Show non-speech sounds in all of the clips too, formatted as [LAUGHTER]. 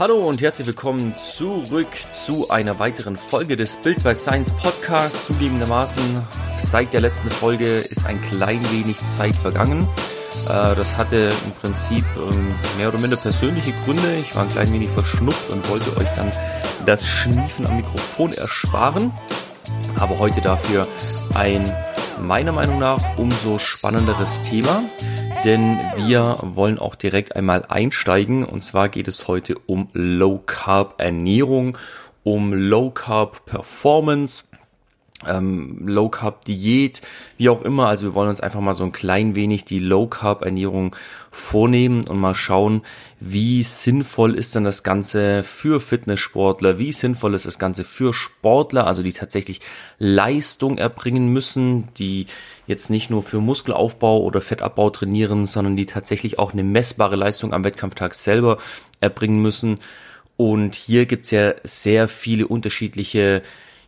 Hallo und herzlich willkommen zurück zu einer weiteren Folge des Bild by Science Podcasts. Zugegebenermaßen, seit der letzten Folge ist ein klein wenig Zeit vergangen. Äh, das hatte im Prinzip ähm, mehr oder minder persönliche Gründe. Ich war ein klein wenig verschnupft und wollte euch dann das Schniefen am Mikrofon ersparen. Aber heute dafür ein meiner Meinung nach umso spannenderes Thema denn wir wollen auch direkt einmal einsteigen. Und zwar geht es heute um Low Carb Ernährung, um Low Carb Performance ähm, Low Carb Diät, wie auch immer. Also wir wollen uns einfach mal so ein klein wenig die Low Carb Ernährung vornehmen und mal schauen, wie sinnvoll ist denn das Ganze für Fitnesssportler, wie sinnvoll ist das Ganze für Sportler, also die tatsächlich Leistung erbringen müssen, die jetzt nicht nur für Muskelaufbau oder Fettabbau trainieren, sondern die tatsächlich auch eine messbare Leistung am Wettkampftag selber erbringen müssen. Und hier gibt's ja sehr viele unterschiedliche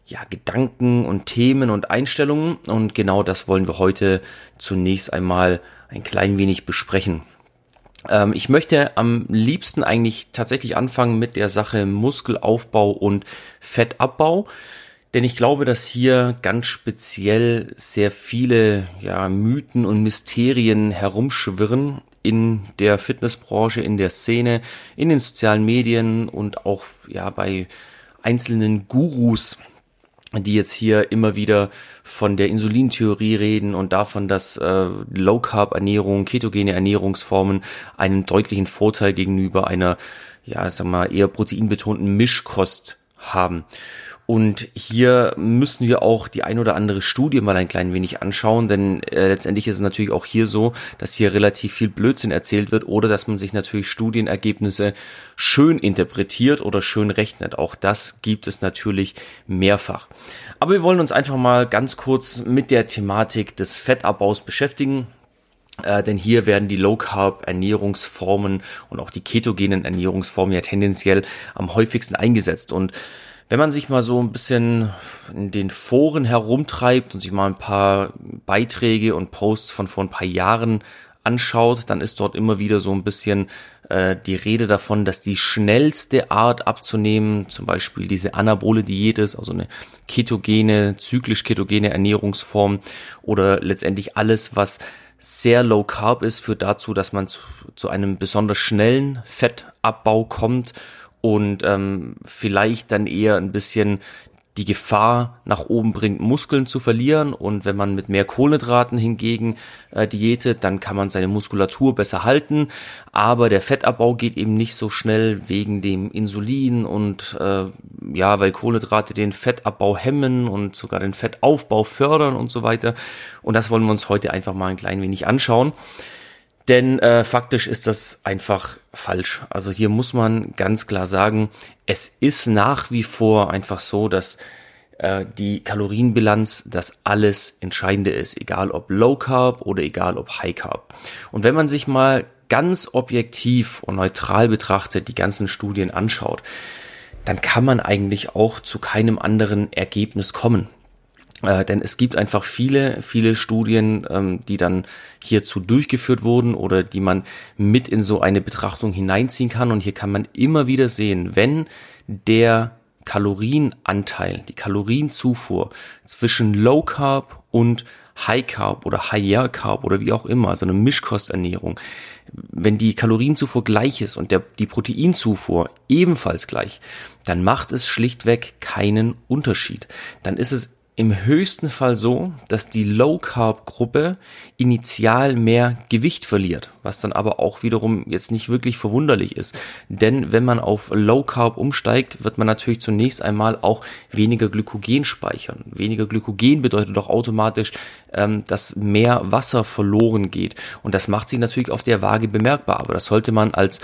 ja, Gedanken und Themen und Einstellungen. Und genau das wollen wir heute zunächst einmal ein klein wenig besprechen. Ähm, ich möchte am liebsten eigentlich tatsächlich anfangen mit der Sache Muskelaufbau und Fettabbau. Denn ich glaube, dass hier ganz speziell sehr viele ja, Mythen und Mysterien herumschwirren in der Fitnessbranche, in der Szene, in den sozialen Medien und auch ja bei einzelnen Gurus, die jetzt hier immer wieder von der Insulintheorie reden und davon, dass äh, Low Carb Ernährung, ketogene Ernährungsformen einen deutlichen Vorteil gegenüber einer, ja, sag mal, eher proteinbetonten Mischkost haben. Und hier müssen wir auch die ein oder andere Studie mal ein klein wenig anschauen, denn äh, letztendlich ist es natürlich auch hier so, dass hier relativ viel Blödsinn erzählt wird oder dass man sich natürlich Studienergebnisse schön interpretiert oder schön rechnet. Auch das gibt es natürlich mehrfach. Aber wir wollen uns einfach mal ganz kurz mit der Thematik des Fettabbaus beschäftigen. Äh, denn hier werden die Low Carb Ernährungsformen und auch die ketogenen Ernährungsformen ja tendenziell am häufigsten eingesetzt und wenn man sich mal so ein bisschen in den Foren herumtreibt und sich mal ein paar Beiträge und Posts von vor ein paar Jahren anschaut, dann ist dort immer wieder so ein bisschen äh, die Rede davon, dass die schnellste Art abzunehmen, zum Beispiel diese anabole Diät ist, also eine ketogene, zyklisch ketogene Ernährungsform oder letztendlich alles, was sehr low carb ist, führt dazu, dass man zu, zu einem besonders schnellen Fettabbau kommt und ähm, vielleicht dann eher ein bisschen die Gefahr nach oben bringt, Muskeln zu verlieren. Und wenn man mit mehr Kohlenhydraten hingegen äh, diätet, dann kann man seine Muskulatur besser halten. Aber der Fettabbau geht eben nicht so schnell wegen dem Insulin und äh, ja, weil Kohlenhydrate den Fettabbau hemmen und sogar den Fettaufbau fördern und so weiter. Und das wollen wir uns heute einfach mal ein klein wenig anschauen. Denn äh, faktisch ist das einfach falsch. Also hier muss man ganz klar sagen, es ist nach wie vor einfach so, dass äh, die Kalorienbilanz das alles Entscheidende ist, egal ob Low Carb oder egal ob High Carb. Und wenn man sich mal ganz objektiv und neutral betrachtet die ganzen Studien anschaut, dann kann man eigentlich auch zu keinem anderen Ergebnis kommen. Äh, denn es gibt einfach viele, viele Studien, ähm, die dann hierzu durchgeführt wurden oder die man mit in so eine Betrachtung hineinziehen kann. Und hier kann man immer wieder sehen, wenn der Kalorienanteil, die Kalorienzufuhr zwischen Low Carb und High Carb oder Higher Carb oder wie auch immer, also eine Mischkosternährung, wenn die Kalorienzufuhr gleich ist und der, die Proteinzufuhr ebenfalls gleich, dann macht es schlichtweg keinen Unterschied. Dann ist es im höchsten Fall so, dass die Low Carb Gruppe initial mehr Gewicht verliert, was dann aber auch wiederum jetzt nicht wirklich verwunderlich ist. Denn wenn man auf Low Carb umsteigt, wird man natürlich zunächst einmal auch weniger Glykogen speichern. Weniger Glykogen bedeutet doch automatisch, ähm, dass mehr Wasser verloren geht. Und das macht sich natürlich auf der Waage bemerkbar. Aber das sollte man als,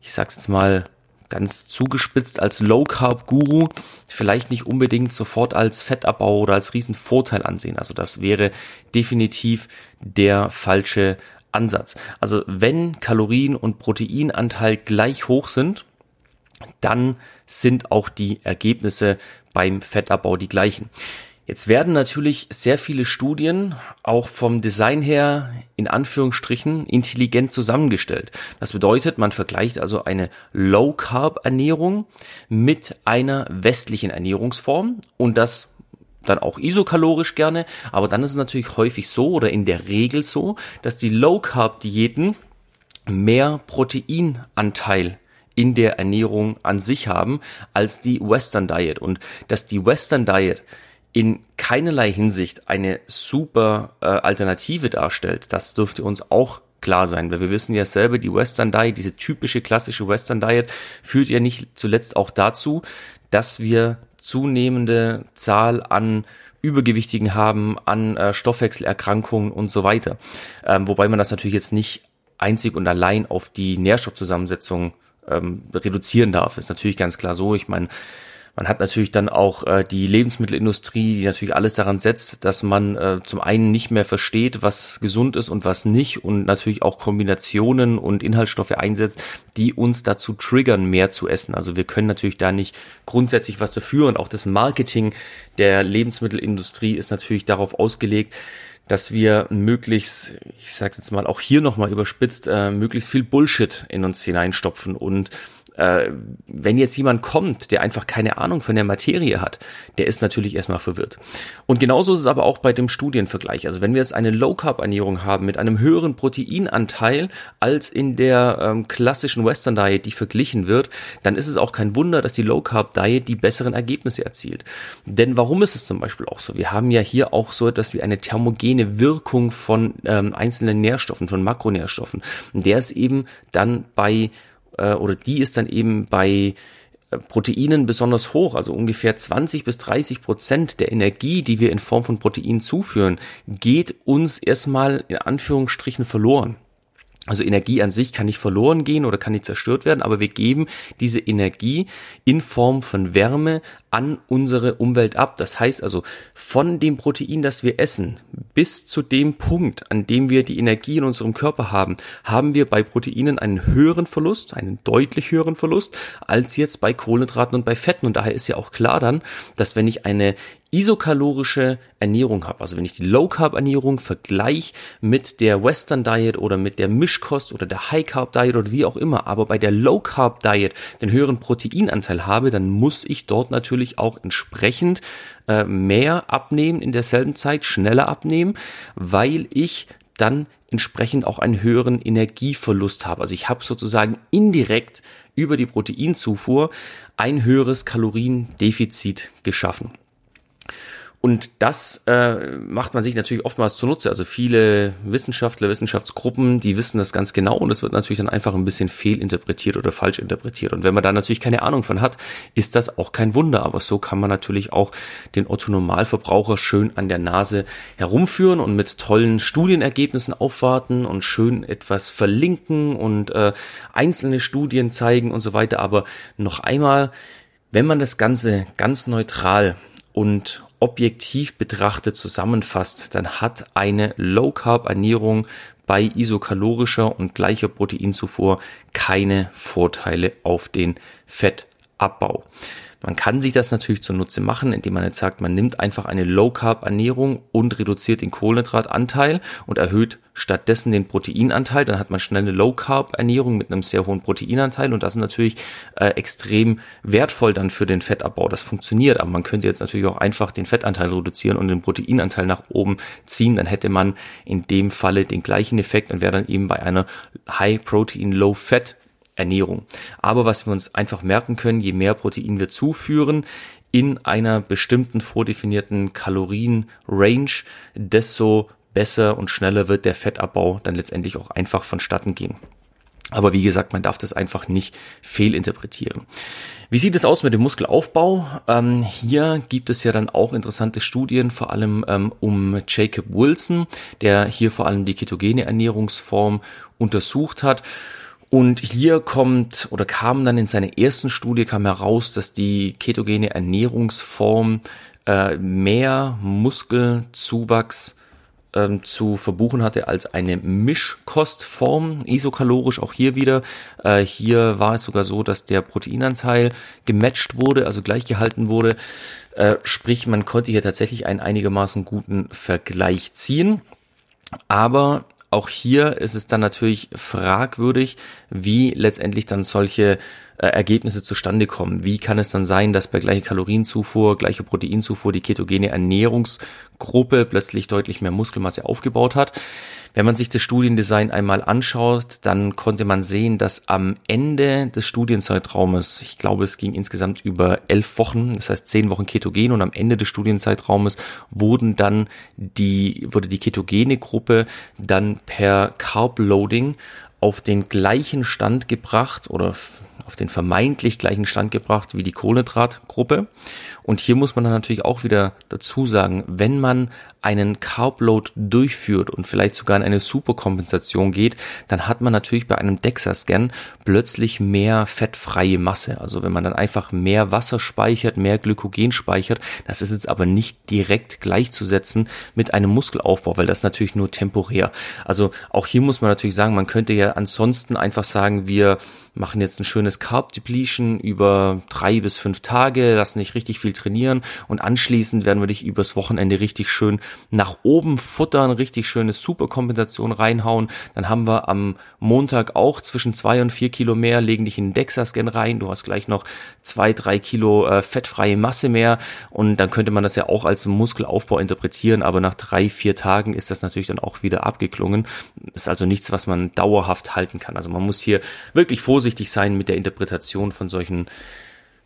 ich sag's jetzt mal, ganz zugespitzt als Low Carb Guru vielleicht nicht unbedingt sofort als Fettabbau oder als Riesenvorteil ansehen. Also das wäre definitiv der falsche Ansatz. Also wenn Kalorien und Proteinanteil gleich hoch sind, dann sind auch die Ergebnisse beim Fettabbau die gleichen. Jetzt werden natürlich sehr viele Studien auch vom Design her in Anführungsstrichen intelligent zusammengestellt. Das bedeutet, man vergleicht also eine Low-Carb-Ernährung mit einer westlichen Ernährungsform und das dann auch isokalorisch gerne, aber dann ist es natürlich häufig so oder in der Regel so, dass die Low-Carb-Diäten mehr Proteinanteil in der Ernährung an sich haben als die Western Diet und dass die Western Diet in keinerlei Hinsicht eine super äh, Alternative darstellt, das dürfte uns auch klar sein, weil wir wissen ja selber, die Western Diet, diese typische klassische Western Diet, führt ja nicht zuletzt auch dazu, dass wir zunehmende Zahl an Übergewichtigen haben, an äh, Stoffwechselerkrankungen und so weiter. Ähm, wobei man das natürlich jetzt nicht einzig und allein auf die Nährstoffzusammensetzung ähm, reduzieren darf. Ist natürlich ganz klar so. Ich meine, man hat natürlich dann auch äh, die Lebensmittelindustrie, die natürlich alles daran setzt, dass man äh, zum einen nicht mehr versteht, was gesund ist und was nicht und natürlich auch Kombinationen und Inhaltsstoffe einsetzt, die uns dazu triggern, mehr zu essen. Also wir können natürlich da nicht grundsätzlich was dafür und auch das Marketing der Lebensmittelindustrie ist natürlich darauf ausgelegt, dass wir möglichst, ich sage jetzt mal auch hier nochmal überspitzt, äh, möglichst viel Bullshit in uns hineinstopfen und äh, wenn jetzt jemand kommt, der einfach keine Ahnung von der Materie hat, der ist natürlich erstmal verwirrt. Und genauso ist es aber auch bei dem Studienvergleich. Also wenn wir jetzt eine Low-Carb-Ernährung haben mit einem höheren Proteinanteil als in der ähm, klassischen Western Diet, die verglichen wird, dann ist es auch kein Wunder, dass die Low-Carb-Diet die besseren Ergebnisse erzielt. Denn warum ist es zum Beispiel auch so? Wir haben ja hier auch so etwas wie eine thermogene Wirkung von ähm, einzelnen Nährstoffen, von Makronährstoffen. Und der ist eben dann bei äh, oder die ist dann eben bei äh, Proteinen besonders hoch, also ungefähr 20 bis 30 Prozent der Energie, die wir in Form von Proteinen zuführen, geht uns erstmal in Anführungsstrichen verloren. Also Energie an sich kann nicht verloren gehen oder kann nicht zerstört werden, aber wir geben diese Energie in Form von Wärme an unsere Umwelt ab. Das heißt also, von dem Protein, das wir essen, bis zu dem Punkt, an dem wir die Energie in unserem Körper haben, haben wir bei Proteinen einen höheren Verlust, einen deutlich höheren Verlust, als jetzt bei Kohlenhydraten und bei Fetten. Und daher ist ja auch klar dann, dass wenn ich eine isokalorische Ernährung habe, also wenn ich die Low Carb Ernährung vergleiche mit der Western Diet oder mit der Mischkost oder der High Carb Diet oder wie auch immer, aber bei der Low Carb Diet den höheren Proteinanteil habe, dann muss ich dort natürlich auch entsprechend äh, mehr abnehmen in derselben Zeit, schneller abnehmen, weil ich dann entsprechend auch einen höheren Energieverlust habe. Also ich habe sozusagen indirekt über die Proteinzufuhr ein höheres Kaloriendefizit geschaffen. Und das äh, macht man sich natürlich oftmals zunutze. Also viele Wissenschaftler, Wissenschaftsgruppen, die wissen das ganz genau und es wird natürlich dann einfach ein bisschen fehlinterpretiert oder falsch interpretiert. Und wenn man da natürlich keine Ahnung von hat, ist das auch kein Wunder. Aber so kann man natürlich auch den Otto-Normalverbraucher schön an der Nase herumführen und mit tollen Studienergebnissen aufwarten und schön etwas verlinken und äh, einzelne Studien zeigen und so weiter. Aber noch einmal, wenn man das Ganze ganz neutral und objektiv betrachtet zusammenfasst, dann hat eine Low Carb Ernährung bei isokalorischer und gleicher Proteinzufuhr keine Vorteile auf den Fettabbau. Man kann sich das natürlich zunutze machen, indem man jetzt sagt, man nimmt einfach eine Low Carb Ernährung und reduziert den Kohlenhydratanteil und erhöht stattdessen den Proteinanteil. Dann hat man schnell eine Low Carb Ernährung mit einem sehr hohen Proteinanteil und das ist natürlich äh, extrem wertvoll dann für den Fettabbau. Das funktioniert, aber man könnte jetzt natürlich auch einfach den Fettanteil reduzieren und den Proteinanteil nach oben ziehen. Dann hätte man in dem Falle den gleichen Effekt und wäre dann eben bei einer High Protein Low Fat Ernährung. Aber was wir uns einfach merken können, je mehr Protein wir zuführen in einer bestimmten vordefinierten Kalorien-Range, desto besser und schneller wird der Fettabbau dann letztendlich auch einfach vonstatten gehen. Aber wie gesagt, man darf das einfach nicht fehlinterpretieren. Wie sieht es aus mit dem Muskelaufbau? Ähm, hier gibt es ja dann auch interessante Studien, vor allem ähm, um Jacob Wilson, der hier vor allem die ketogene Ernährungsform untersucht hat. Und hier kommt oder kam dann in seiner ersten Studie kam heraus, dass die ketogene Ernährungsform äh, mehr Muskelzuwachs ähm, zu verbuchen hatte als eine Mischkostform, isokalorisch auch hier wieder. Äh, hier war es sogar so, dass der Proteinanteil gematcht wurde, also gleich gehalten wurde. Äh, sprich, man konnte hier tatsächlich einen einigermaßen guten Vergleich ziehen. Aber auch hier ist es dann natürlich fragwürdig, wie letztendlich dann solche äh, Ergebnisse zustande kommen. Wie kann es dann sein, dass bei gleicher Kalorienzufuhr, gleicher Proteinzufuhr die ketogene Ernährungsgruppe plötzlich deutlich mehr Muskelmasse aufgebaut hat? Wenn man sich das Studiendesign einmal anschaut, dann konnte man sehen, dass am Ende des Studienzeitraumes, ich glaube, es ging insgesamt über elf Wochen, das heißt zehn Wochen Ketogen und am Ende des Studienzeitraumes wurden dann die, wurde die ketogene Gruppe dann per Carb Loading auf den gleichen Stand gebracht oder auf den vermeintlich gleichen Stand gebracht wie die Kohlenhydratgruppe. Und hier muss man dann natürlich auch wieder dazu sagen, wenn man einen Carbload durchführt und vielleicht sogar in eine Superkompensation geht, dann hat man natürlich bei einem DEXA-Scan plötzlich mehr fettfreie Masse. Also wenn man dann einfach mehr Wasser speichert, mehr Glykogen speichert, das ist jetzt aber nicht direkt gleichzusetzen mit einem Muskelaufbau, weil das natürlich nur temporär. Also auch hier muss man natürlich sagen, man könnte ja ansonsten einfach sagen, wir machen jetzt ein schönes Carb Depletion über drei bis fünf Tage, lassen dich richtig viel trainieren und anschließend werden wir dich übers Wochenende richtig schön nach oben futtern, richtig schöne Superkompensation reinhauen. Dann haben wir am Montag auch zwischen zwei und vier Kilo mehr, legen dich in den DEXA-Scan rein. Du hast gleich noch zwei, drei Kilo äh, fettfreie Masse mehr. Und dann könnte man das ja auch als Muskelaufbau interpretieren. Aber nach drei, vier Tagen ist das natürlich dann auch wieder abgeklungen. Ist also nichts, was man dauerhaft halten kann. Also man muss hier wirklich vorsichtig sein mit der Interpretation von solchen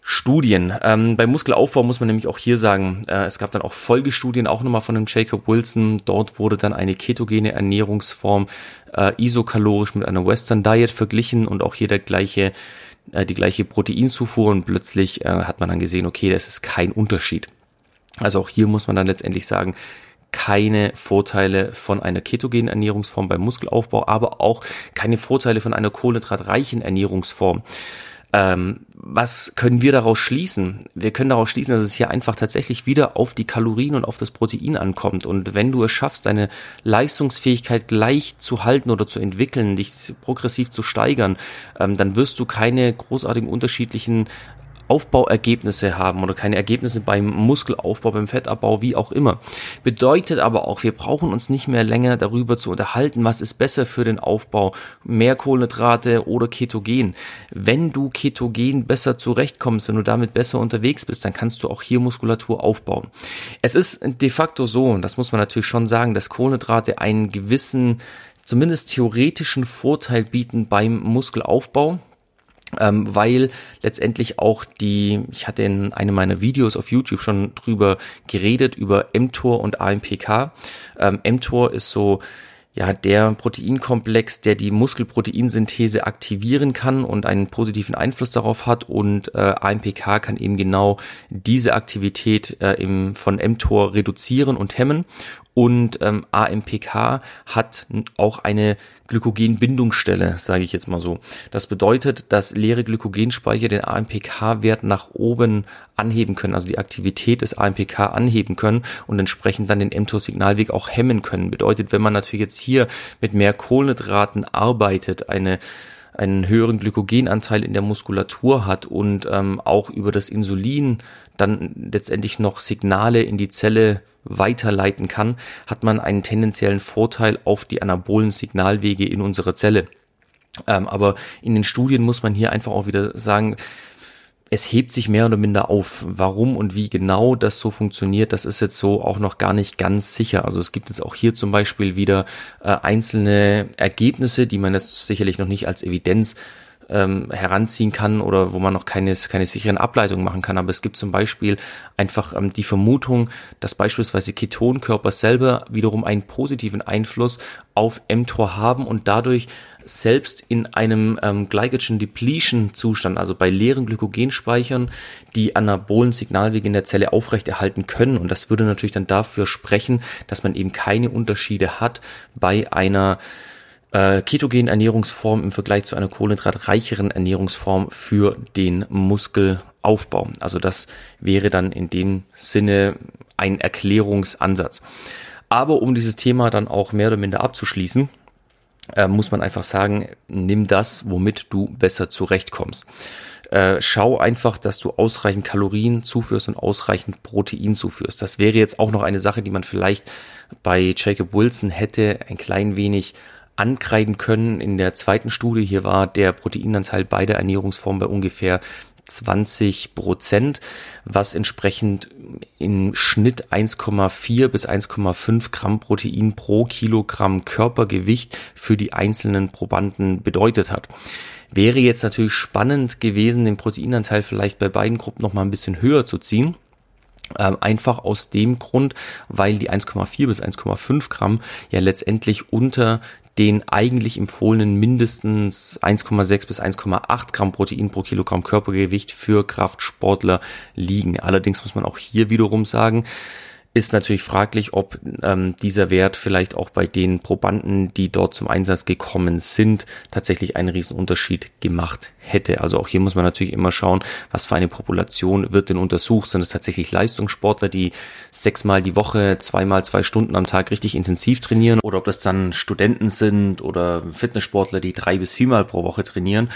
Studien. Ähm, bei Muskelaufbau muss man nämlich auch hier sagen, äh, es gab dann auch Folgestudien, auch nochmal von dem Jacob Wilson. Dort wurde dann eine ketogene Ernährungsform äh, isokalorisch mit einer Western Diet verglichen und auch hier der gleiche, äh, die gleiche Proteinzufuhr und plötzlich äh, hat man dann gesehen, okay, das ist kein Unterschied. Also auch hier muss man dann letztendlich sagen, keine Vorteile von einer ketogenen Ernährungsform beim Muskelaufbau, aber auch keine Vorteile von einer kohlenhydratreichen Ernährungsform. Ähm, was können wir daraus schließen? Wir können daraus schließen, dass es hier einfach tatsächlich wieder auf die Kalorien und auf das Protein ankommt. Und wenn du es schaffst, deine Leistungsfähigkeit gleich zu halten oder zu entwickeln, dich progressiv zu steigern, ähm, dann wirst du keine großartigen unterschiedlichen Aufbauergebnisse haben oder keine Ergebnisse beim Muskelaufbau, beim Fettabbau, wie auch immer. Bedeutet aber auch, wir brauchen uns nicht mehr länger darüber zu unterhalten, was ist besser für den Aufbau, mehr Kohlenhydrate oder Ketogen. Wenn du Ketogen besser zurechtkommst, wenn du damit besser unterwegs bist, dann kannst du auch hier Muskulatur aufbauen. Es ist de facto so, und das muss man natürlich schon sagen, dass Kohlenhydrate einen gewissen zumindest theoretischen Vorteil bieten beim Muskelaufbau ähm, weil letztendlich auch die, ich hatte in einem meiner Videos auf YouTube schon drüber geredet, über mTOR und AMPK. Ähm, mTOR ist so ja, der Proteinkomplex, der die Muskelproteinsynthese aktivieren kann und einen positiven Einfluss darauf hat und äh, AMPK kann eben genau diese Aktivität äh, im, von mTOR reduzieren und hemmen und ähm, AMPK hat auch eine Glykogenbindungsstelle, sage ich jetzt mal so. Das bedeutet, dass leere Glykogenspeicher den AMPK-Wert nach oben anheben können, also die Aktivität des AMPK anheben können und entsprechend dann den mTOR-Signalweg auch hemmen können. Bedeutet, wenn man natürlich jetzt hier mit mehr Kohlenhydraten arbeitet, eine einen höheren Glykogenanteil in der Muskulatur hat und ähm, auch über das Insulin dann letztendlich noch Signale in die Zelle weiterleiten kann, hat man einen tendenziellen Vorteil auf die anabolen Signalwege in unserer Zelle. Ähm, aber in den Studien muss man hier einfach auch wieder sagen, es hebt sich mehr oder minder auf. Warum und wie genau das so funktioniert, das ist jetzt so auch noch gar nicht ganz sicher. Also es gibt jetzt auch hier zum Beispiel wieder äh, einzelne Ergebnisse, die man jetzt sicherlich noch nicht als Evidenz ähm, heranziehen kann oder wo man noch keine, keine sicheren Ableitungen machen kann. Aber es gibt zum Beispiel einfach ähm, die Vermutung, dass beispielsweise Ketonkörper selber wiederum einen positiven Einfluss auf mTOR haben und dadurch selbst in einem ähm, Glycogen Depletion Zustand, also bei leeren Glykogenspeichern, die anabolen Signalwege in der Zelle aufrechterhalten können. Und das würde natürlich dann dafür sprechen, dass man eben keine Unterschiede hat bei einer äh, ketogenen Ernährungsform im Vergleich zu einer kohlenhydratreicheren Ernährungsform für den Muskelaufbau. Also das wäre dann in dem Sinne ein Erklärungsansatz. Aber um dieses Thema dann auch mehr oder minder abzuschließen, äh, muss man einfach sagen, nimm das, womit du besser zurechtkommst. Äh, schau einfach, dass du ausreichend Kalorien zuführst und ausreichend Protein zuführst. Das wäre jetzt auch noch eine Sache, die man vielleicht bei Jacob Wilson hätte ein klein wenig ankreiden können. In der zweiten Studie hier war der Proteinanteil beider Ernährungsformen bei ungefähr 20 Prozent, was entsprechend im Schnitt 1,4 bis 1,5 Gramm Protein pro Kilogramm Körpergewicht für die einzelnen Probanden bedeutet hat. Wäre jetzt natürlich spannend gewesen, den Proteinanteil vielleicht bei beiden Gruppen noch mal ein bisschen höher zu ziehen. Ähm, einfach aus dem Grund, weil die 1,4 bis 1,5 Gramm ja letztendlich unter den eigentlich empfohlenen mindestens 1,6 bis 1,8 Gramm Protein pro Kilogramm Körpergewicht für Kraftsportler liegen. Allerdings muss man auch hier wiederum sagen, ist natürlich fraglich, ob ähm, dieser Wert vielleicht auch bei den Probanden, die dort zum Einsatz gekommen sind, tatsächlich einen riesen Unterschied gemacht hätte. Also auch hier muss man natürlich immer schauen, was für eine Population wird denn untersucht. Sind es tatsächlich Leistungssportler, die sechsmal die Woche, zweimal zwei Stunden am Tag richtig intensiv trainieren oder ob das dann Studenten sind oder Fitnesssportler, die drei bis viermal pro Woche trainieren.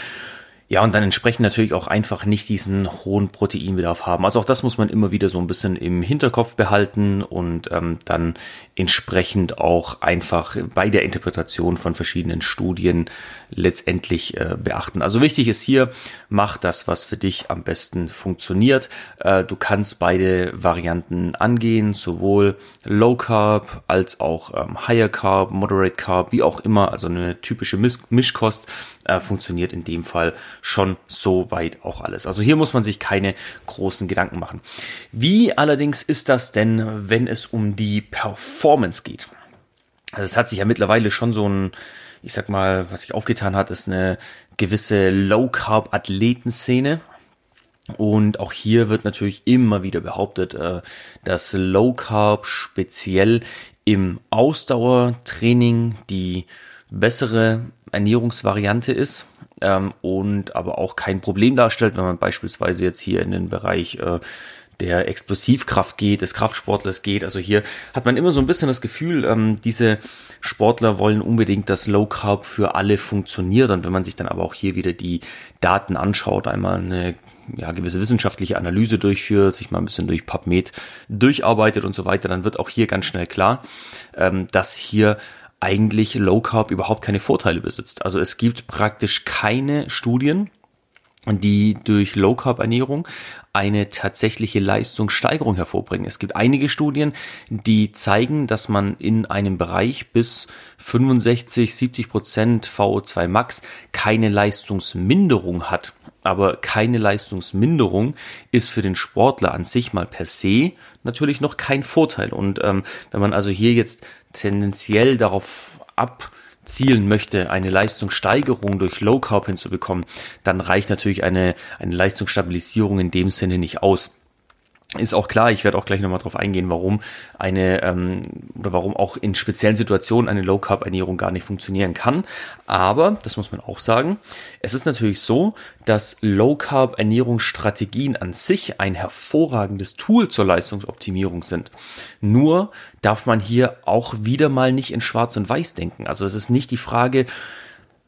Ja, und dann entsprechend natürlich auch einfach nicht diesen hohen Proteinbedarf haben. Also auch das muss man immer wieder so ein bisschen im Hinterkopf behalten und ähm, dann entsprechend auch einfach bei der Interpretation von verschiedenen Studien letztendlich äh, beachten. Also wichtig ist hier, mach das, was für dich am besten funktioniert. Äh, du kannst beide Varianten angehen, sowohl Low Carb als auch ähm, Higher Carb, Moderate Carb, wie auch immer. Also eine typische Misch Mischkost äh, funktioniert in dem Fall schon so weit auch alles. Also hier muss man sich keine großen Gedanken machen. Wie allerdings ist das denn, wenn es um die Performance geht? Also es hat sich ja mittlerweile schon so ein, ich sag mal, was sich aufgetan hat, ist eine gewisse Low-Carb-Athletenszene. Und auch hier wird natürlich immer wieder behauptet, äh, dass Low Carb speziell im Ausdauertraining die bessere Ernährungsvariante ist ähm, und aber auch kein Problem darstellt, wenn man beispielsweise jetzt hier in den Bereich äh, der Explosivkraft geht, des Kraftsportlers geht. Also hier hat man immer so ein bisschen das Gefühl, ähm, diese Sportler wollen unbedingt, dass Low Carb für alle funktioniert. Und wenn man sich dann aber auch hier wieder die Daten anschaut, einmal eine ja, gewisse wissenschaftliche Analyse durchführt, sich mal ein bisschen durch PubMed durcharbeitet und so weiter, dann wird auch hier ganz schnell klar, ähm, dass hier eigentlich Low Carb überhaupt keine Vorteile besitzt. Also es gibt praktisch keine Studien, die durch Low Carb Ernährung eine tatsächliche Leistungssteigerung hervorbringen. Es gibt einige Studien, die zeigen, dass man in einem Bereich bis 65, 70 Prozent VO2 Max keine Leistungsminderung hat. Aber keine Leistungsminderung ist für den Sportler an sich mal per se natürlich noch kein Vorteil. Und ähm, wenn man also hier jetzt tendenziell darauf abzielen möchte, eine Leistungssteigerung durch Low Carb hinzubekommen, dann reicht natürlich eine, eine Leistungsstabilisierung in dem Sinne nicht aus ist auch klar, ich werde auch gleich nochmal drauf eingehen, warum eine ähm, oder warum auch in speziellen Situationen eine Low Carb Ernährung gar nicht funktionieren kann. Aber das muss man auch sagen. Es ist natürlich so, dass Low Carb Ernährungsstrategien an sich ein hervorragendes Tool zur Leistungsoptimierung sind. Nur darf man hier auch wieder mal nicht in Schwarz und Weiß denken. Also es ist nicht die Frage,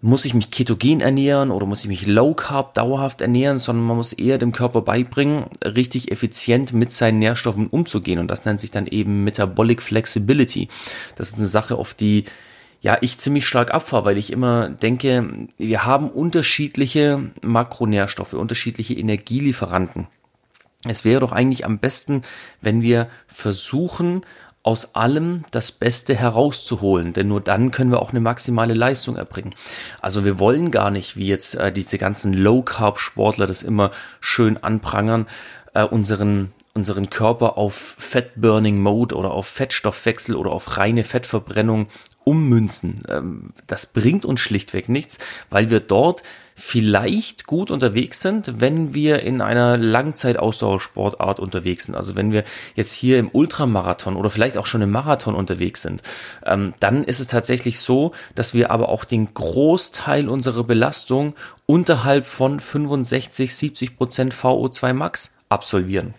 muss ich mich ketogen ernähren oder muss ich mich low carb dauerhaft ernähren, sondern man muss eher dem Körper beibringen, richtig effizient mit seinen Nährstoffen umzugehen. Und das nennt sich dann eben Metabolic Flexibility. Das ist eine Sache, auf die ja, ich ziemlich stark abfahre, weil ich immer denke, wir haben unterschiedliche Makronährstoffe, unterschiedliche Energielieferanten. Es wäre doch eigentlich am besten, wenn wir versuchen, aus allem das Beste herauszuholen, denn nur dann können wir auch eine maximale Leistung erbringen. Also wir wollen gar nicht, wie jetzt äh, diese ganzen Low-Carb-Sportler das immer schön anprangern, äh, unseren unseren Körper auf Fat Burning Mode oder auf Fettstoffwechsel oder auf reine Fettverbrennung ummünzen. Ähm, das bringt uns schlichtweg nichts, weil wir dort vielleicht gut unterwegs sind, wenn wir in einer Langzeitausdauersportart unterwegs sind. Also wenn wir jetzt hier im Ultramarathon oder vielleicht auch schon im Marathon unterwegs sind, ähm, dann ist es tatsächlich so, dass wir aber auch den Großteil unserer Belastung unterhalb von 65, 70 Prozent VO2 Max absolvieren.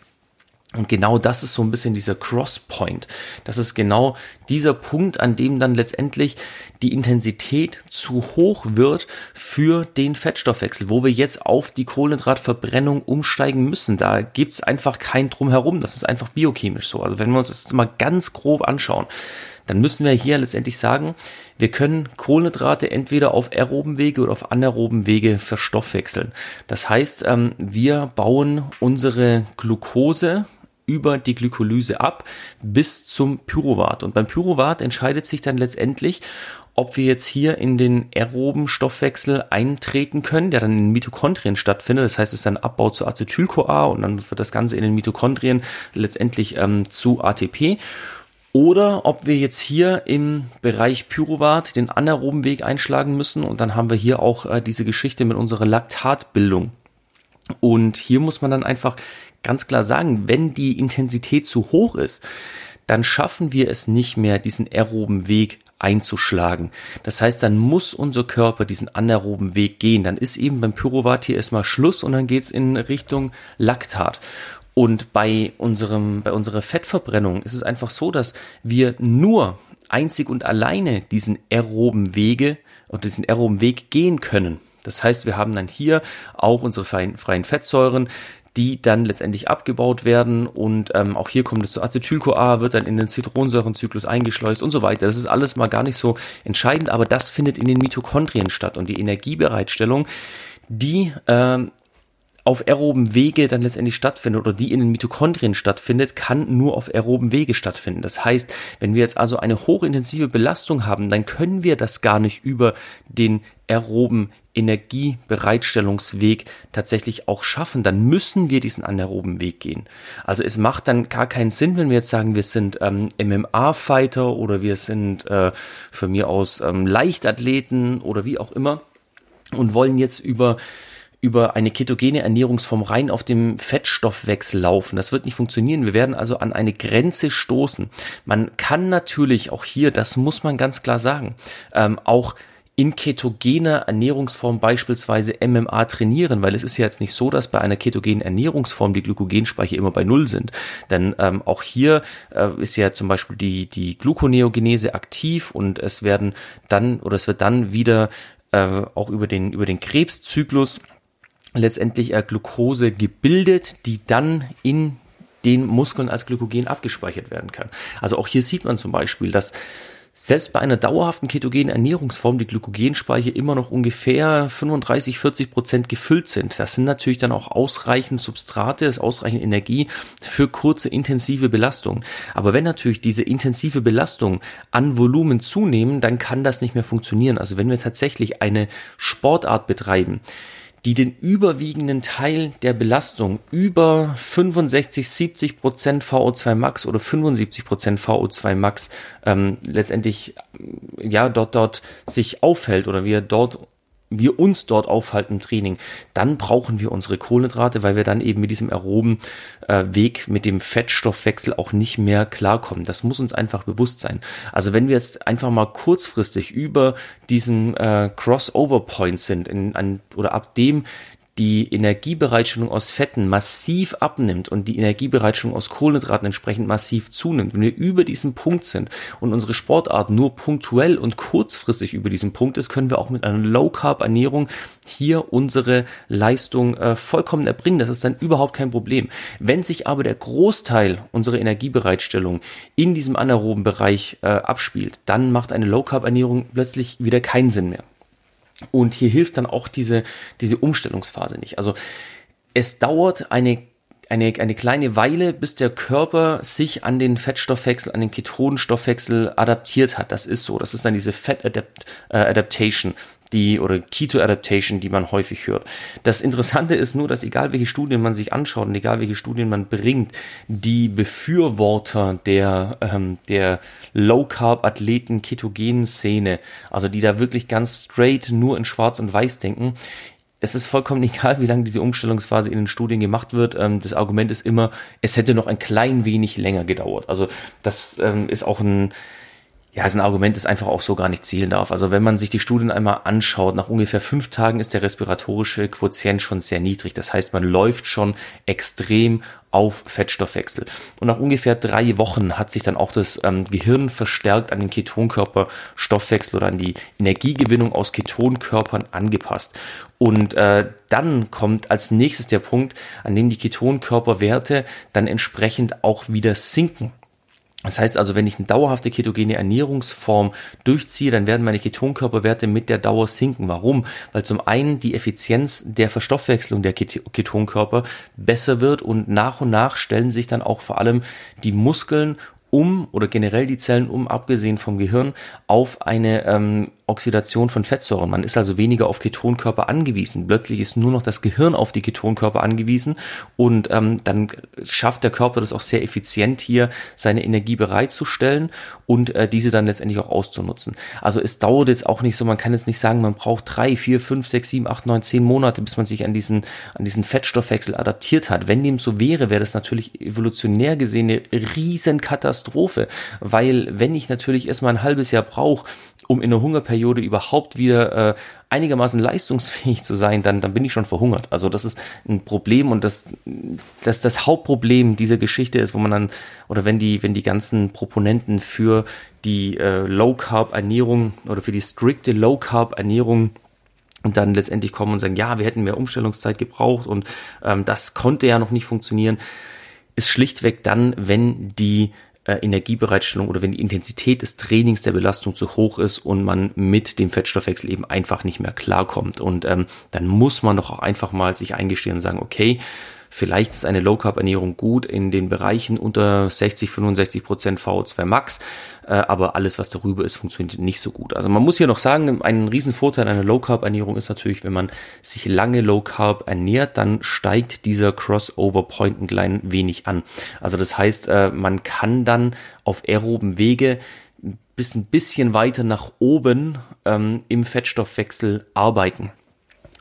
Und genau das ist so ein bisschen dieser Crosspoint. Das ist genau dieser Punkt, an dem dann letztendlich die Intensität zu hoch wird für den Fettstoffwechsel, wo wir jetzt auf die Kohlenhydratverbrennung umsteigen müssen. Da gibt's einfach kein Drumherum. Das ist einfach biochemisch so. Also wenn wir uns das jetzt mal ganz grob anschauen, dann müssen wir hier letztendlich sagen, wir können Kohlenhydrate entweder auf aeroben Wege oder auf anaeroben Wege verstoffwechseln. Das heißt, ähm, wir bauen unsere Glucose über die Glykolyse ab bis zum Pyruvat. Und beim Pyruvat entscheidet sich dann letztendlich, ob wir jetzt hier in den aeroben Stoffwechsel eintreten können, der dann in den Mitochondrien stattfindet. Das heißt, es ist ein Abbau zu Acetyl-CoA und dann wird das Ganze in den Mitochondrien letztendlich ähm, zu ATP. Oder ob wir jetzt hier im Bereich Pyruvat den anaeroben Weg einschlagen müssen und dann haben wir hier auch äh, diese Geschichte mit unserer Laktatbildung. Und hier muss man dann einfach ganz klar sagen, wenn die Intensität zu hoch ist, dann schaffen wir es nicht mehr, diesen aeroben Weg einzuschlagen. Das heißt, dann muss unser Körper diesen anaeroben Weg gehen. Dann ist eben beim Pyruvat hier erstmal Schluss und dann geht's in Richtung Laktat. Und bei unserem, bei unserer Fettverbrennung ist es einfach so, dass wir nur einzig und alleine diesen aeroben Wege und diesen aeroben Weg gehen können. Das heißt, wir haben dann hier auch unsere freien Fettsäuren, die dann letztendlich abgebaut werden und ähm, auch hier kommt es zu Acetyl-CoA, wird dann in den Zitronensäurenzyklus eingeschleust und so weiter. Das ist alles mal gar nicht so entscheidend, aber das findet in den Mitochondrien statt und die Energiebereitstellung, die ähm, auf aeroben Wege dann letztendlich stattfindet oder die in den Mitochondrien stattfindet, kann nur auf aeroben Wege stattfinden. Das heißt, wenn wir jetzt also eine hochintensive Belastung haben, dann können wir das gar nicht über den aeroben Energiebereitstellungsweg tatsächlich auch schaffen, dann müssen wir diesen anaeroben Weg gehen. Also es macht dann gar keinen Sinn, wenn wir jetzt sagen, wir sind ähm, MMA-Fighter oder wir sind äh, von mir aus ähm, Leichtathleten oder wie auch immer und wollen jetzt über über eine ketogene Ernährungsform rein auf dem Fettstoffwechsel laufen. Das wird nicht funktionieren. Wir werden also an eine Grenze stoßen. Man kann natürlich auch hier, das muss man ganz klar sagen, ähm, auch in ketogener Ernährungsform beispielsweise MMA trainieren, weil es ist ja jetzt nicht so, dass bei einer ketogenen Ernährungsform die Glykogenspeicher immer bei Null sind. Denn ähm, auch hier äh, ist ja zum Beispiel die, die Gluconeogenese aktiv und es werden dann oder es wird dann wieder äh, auch über den, über den Krebszyklus letztendlich äh, Glucose gebildet, die dann in den Muskeln als Glykogen abgespeichert werden kann. Also auch hier sieht man zum Beispiel, dass selbst bei einer dauerhaften ketogenen Ernährungsform die Glykogenspeicher immer noch ungefähr 35, 40 Prozent gefüllt sind. Das sind natürlich dann auch ausreichend Substrate, das ist ausreichend Energie für kurze intensive Belastung. Aber wenn natürlich diese intensive Belastung an Volumen zunehmen, dann kann das nicht mehr funktionieren. Also wenn wir tatsächlich eine Sportart betreiben, die den überwiegenden Teil der Belastung über 65, 70 Prozent VO2 Max oder 75 Prozent VO2 Max ähm, letztendlich ja dort dort sich aufhält oder wir dort wir uns dort aufhalten im Training, dann brauchen wir unsere Kohlenhydrate, weil wir dann eben mit diesem aeroben äh, Weg, mit dem Fettstoffwechsel auch nicht mehr klarkommen. Das muss uns einfach bewusst sein. Also wenn wir jetzt einfach mal kurzfristig über diesen äh, Crossover Point sind, in, an, oder ab dem die Energiebereitstellung aus Fetten massiv abnimmt und die Energiebereitstellung aus Kohlenhydraten entsprechend massiv zunimmt, wenn wir über diesem Punkt sind und unsere Sportart nur punktuell und kurzfristig über diesem Punkt ist, können wir auch mit einer Low-Carb-Ernährung hier unsere Leistung äh, vollkommen erbringen. Das ist dann überhaupt kein Problem. Wenn sich aber der Großteil unserer Energiebereitstellung in diesem anaeroben Bereich äh, abspielt, dann macht eine Low-Carb-Ernährung plötzlich wieder keinen Sinn mehr. Und hier hilft dann auch diese, diese Umstellungsphase nicht. Also es dauert eine eine, eine kleine Weile, bis der Körper sich an den Fettstoffwechsel, an den Ketonenstoffwechsel adaptiert hat. Das ist so. Das ist dann diese Fat Adapt, äh, Adaptation, die oder Keto Adaptation, die man häufig hört. Das Interessante ist nur, dass egal welche Studien man sich anschaut und egal welche Studien man bringt, die Befürworter der ähm, der Low Carb Athleten ketogenen Szene, also die da wirklich ganz straight nur in Schwarz und Weiß denken, es ist vollkommen [LAUGHS] egal, wie lange diese Umstellungsphase in den Studien gemacht wird. Ähm, das Argument ist immer, es hätte noch ein klein wenig länger gedauert. Also das ähm, ist auch ein ja, ist ein Argument, das einfach auch so gar nicht zählen darf. Also wenn man sich die Studien einmal anschaut, nach ungefähr fünf Tagen ist der respiratorische Quotient schon sehr niedrig. Das heißt, man läuft schon extrem auf Fettstoffwechsel. Und nach ungefähr drei Wochen hat sich dann auch das ähm, Gehirn verstärkt an den Ketonkörperstoffwechsel oder an die Energiegewinnung aus Ketonkörpern angepasst. Und äh, dann kommt als nächstes der Punkt, an dem die Ketonkörperwerte dann entsprechend auch wieder sinken. Das heißt also, wenn ich eine dauerhafte ketogene Ernährungsform durchziehe, dann werden meine Ketonkörperwerte mit der Dauer sinken. Warum? Weil zum einen die Effizienz der Verstoffwechslung der Ketonkörper besser wird und nach und nach stellen sich dann auch vor allem die Muskeln um oder generell die Zellen um, abgesehen vom Gehirn, auf eine ähm, Oxidation von Fettsäuren. Man ist also weniger auf Ketonkörper angewiesen. Plötzlich ist nur noch das Gehirn auf die Ketonkörper angewiesen und ähm, dann schafft der Körper das auch sehr effizient hier, seine Energie bereitzustellen und äh, diese dann letztendlich auch auszunutzen. Also es dauert jetzt auch nicht so, man kann jetzt nicht sagen, man braucht drei, vier, fünf, sechs, sieben, acht, neun, zehn Monate, bis man sich an diesen, an diesen Fettstoffwechsel adaptiert hat. Wenn dem so wäre, wäre das natürlich evolutionär gesehen eine Riesenkatastrophe, weil wenn ich natürlich erstmal ein halbes Jahr brauche, um in der Hungerperiode überhaupt wieder äh, einigermaßen leistungsfähig zu sein, dann, dann bin ich schon verhungert. Also das ist ein Problem und das, das, das Hauptproblem dieser Geschichte ist, wo man dann, oder wenn die, wenn die ganzen Proponenten für die äh, Low-Carb-Ernährung oder für die strikte Low-Carb-Ernährung und dann letztendlich kommen und sagen, ja, wir hätten mehr Umstellungszeit gebraucht und ähm, das konnte ja noch nicht funktionieren, ist schlichtweg dann, wenn die Energiebereitstellung oder wenn die Intensität des Trainings der Belastung zu hoch ist und man mit dem Fettstoffwechsel eben einfach nicht mehr klarkommt. Und ähm, dann muss man doch auch einfach mal sich eingestehen und sagen, okay, Vielleicht ist eine Low Carb Ernährung gut in den Bereichen unter 60, 65 Prozent VO2 Max, äh, aber alles, was darüber ist, funktioniert nicht so gut. Also man muss hier noch sagen, ein Riesenvorteil einer Low Carb Ernährung ist natürlich, wenn man sich lange Low Carb ernährt, dann steigt dieser Crossover Point ein klein wenig an. Also das heißt, äh, man kann dann auf aeroben Wege bis ein bisschen weiter nach oben ähm, im Fettstoffwechsel arbeiten.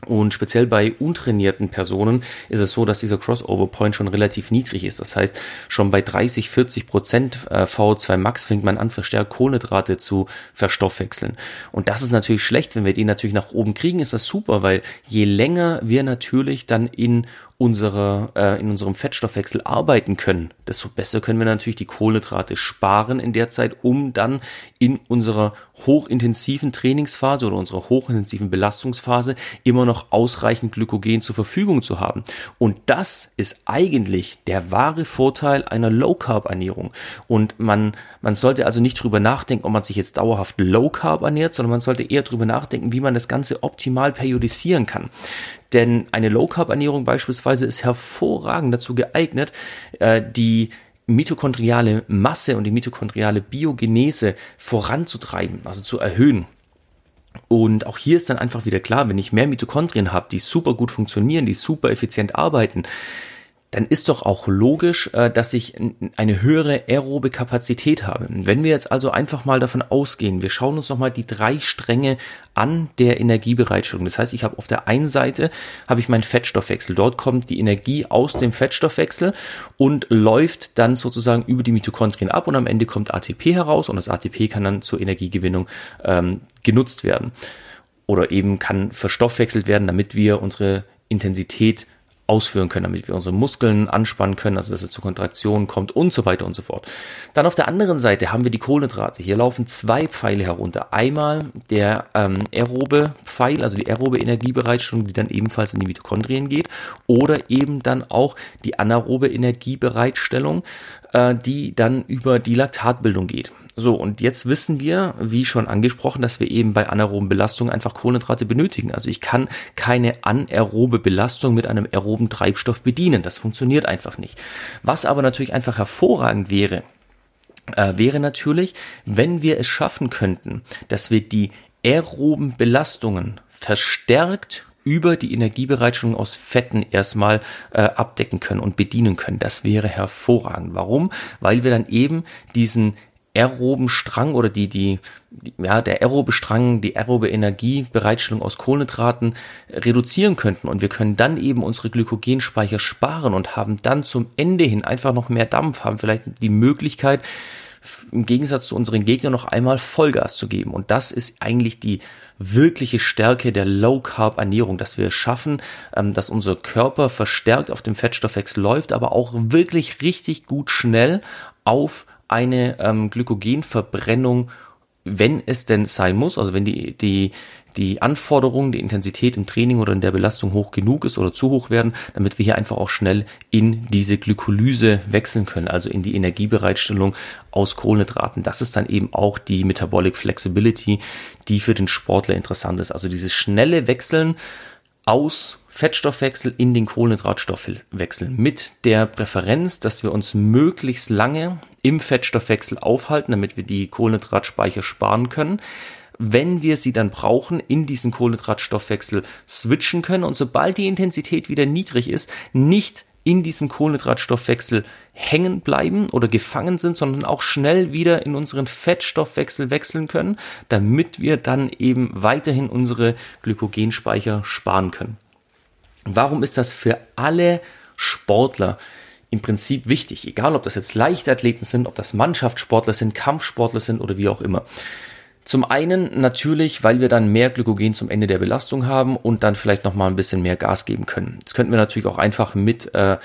Und speziell bei untrainierten Personen ist es so, dass dieser Crossover Point schon relativ niedrig ist. Das heißt, schon bei 30, 40 Prozent äh, VO2 Max fängt man an, verstärkt Kohlenhydrate zu verstoffwechseln. Und das ist natürlich schlecht. Wenn wir die natürlich nach oben kriegen, ist das super, weil je länger wir natürlich dann in unserer, äh, in unserem Fettstoffwechsel arbeiten können, desto besser können wir natürlich die Kohlenhydrate sparen in der Zeit, um dann in unserer hochintensiven Trainingsphase oder unserer hochintensiven Belastungsphase immer noch ausreichend Glykogen zur Verfügung zu haben. Und das ist eigentlich der wahre Vorteil einer Low Carb Ernährung. Und man, man sollte also nicht drüber nachdenken, ob man sich jetzt dauerhaft Low Carb ernährt, sondern man sollte eher drüber nachdenken, wie man das Ganze optimal periodisieren kann. Denn eine Low Carb Ernährung beispielsweise ist hervorragend dazu geeignet, äh, die mitochondriale Masse und die mitochondriale Biogenese voranzutreiben, also zu erhöhen. Und auch hier ist dann einfach wieder klar, wenn ich mehr Mitochondrien habe, die super gut funktionieren, die super effizient arbeiten, dann ist doch auch logisch, äh, dass ich eine höhere aerobe Kapazität habe. Wenn wir jetzt also einfach mal davon ausgehen, wir schauen uns nochmal die drei Stränge an der Energiebereitstellung. Das heißt, ich habe auf der einen Seite habe ich meinen Fettstoffwechsel. Dort kommt die Energie aus dem Fettstoffwechsel und läuft dann sozusagen über die Mitochondrien ab und am Ende kommt ATP heraus und das ATP kann dann zur Energiegewinnung ähm, genutzt werden oder eben kann verstoffwechselt werden, damit wir unsere Intensität ausführen können, damit wir unsere Muskeln anspannen können, also dass es zu Kontraktionen kommt und so weiter und so fort. Dann auf der anderen Seite haben wir die Kohlenhydrate. Hier laufen zwei Pfeile herunter. Einmal der ähm, aerobe Pfeil, also die aerobe Energiebereitstellung, die dann ebenfalls in die Mitochondrien geht, oder eben dann auch die anaerobe Energiebereitstellung, äh, die dann über die Laktatbildung geht. So, und jetzt wissen wir, wie schon angesprochen, dass wir eben bei anaeroben Belastungen einfach Kohlenhydrate benötigen. Also ich kann keine anaerobe Belastung mit einem aeroben Treibstoff bedienen. Das funktioniert einfach nicht. Was aber natürlich einfach hervorragend wäre, äh, wäre natürlich, wenn wir es schaffen könnten, dass wir die aeroben Belastungen verstärkt über die Energiebereitstellung aus Fetten erstmal äh, abdecken können und bedienen können. Das wäre hervorragend. Warum? Weil wir dann eben diesen aeroben Strang oder die, die, ja, der aerobe Strang, die aerobe Energiebereitstellung aus Kohlenhydraten reduzieren könnten und wir können dann eben unsere Glykogenspeicher sparen und haben dann zum Ende hin einfach noch mehr Dampf, haben vielleicht die Möglichkeit, im Gegensatz zu unseren Gegnern noch einmal Vollgas zu geben. Und das ist eigentlich die wirkliche Stärke der Low Carb Ernährung, dass wir schaffen, ähm, dass unser Körper verstärkt auf dem Fettstoffwechsel läuft, aber auch wirklich richtig gut schnell auf eine ähm, Glykogenverbrennung wenn es denn sein muss, also wenn die, die, die Anforderungen, die Intensität im Training oder in der Belastung hoch genug ist oder zu hoch werden, damit wir hier einfach auch schnell in diese Glykolyse wechseln können, also in die Energiebereitstellung aus Kohlenhydraten. Das ist dann eben auch die Metabolic Flexibility, die für den Sportler interessant ist. Also dieses schnelle Wechseln aus Fettstoffwechsel in den Kohlenhydratstoffwechsel mit der Präferenz, dass wir uns möglichst lange im Fettstoffwechsel aufhalten, damit wir die Kohlenhydratspeicher sparen können. Wenn wir sie dann brauchen, in diesen Kohlenhydratstoffwechsel switchen können und sobald die Intensität wieder niedrig ist, nicht in diesem Kohlenhydratstoffwechsel hängen bleiben oder gefangen sind, sondern auch schnell wieder in unseren Fettstoffwechsel wechseln können, damit wir dann eben weiterhin unsere Glykogenspeicher sparen können. Warum ist das für alle Sportler im Prinzip wichtig? Egal, ob das jetzt Leichtathleten sind, ob das Mannschaftssportler sind, Kampfsportler sind oder wie auch immer. Zum einen natürlich, weil wir dann mehr Glykogen zum Ende der Belastung haben und dann vielleicht noch mal ein bisschen mehr Gas geben können. Das könnten wir natürlich auch einfach mit äh,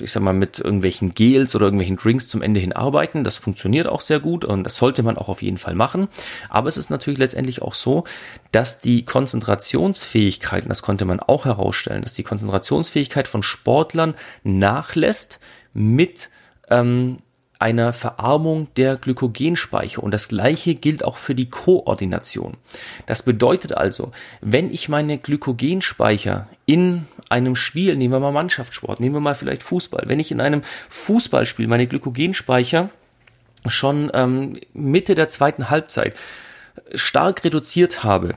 ich sag mal, mit irgendwelchen Gels oder irgendwelchen Drinks zum Ende hin arbeiten. Das funktioniert auch sehr gut und das sollte man auch auf jeden Fall machen. Aber es ist natürlich letztendlich auch so, dass die Konzentrationsfähigkeit, das konnte man auch herausstellen, dass die Konzentrationsfähigkeit von Sportlern nachlässt mit ähm, einer Verarmung der Glykogenspeicher. Und das gleiche gilt auch für die Koordination. Das bedeutet also, wenn ich meine Glykogenspeicher in einem Spiel, nehmen wir mal Mannschaftssport, nehmen wir mal vielleicht Fußball, wenn ich in einem Fußballspiel meine Glykogenspeicher schon ähm, Mitte der zweiten Halbzeit stark reduziert habe,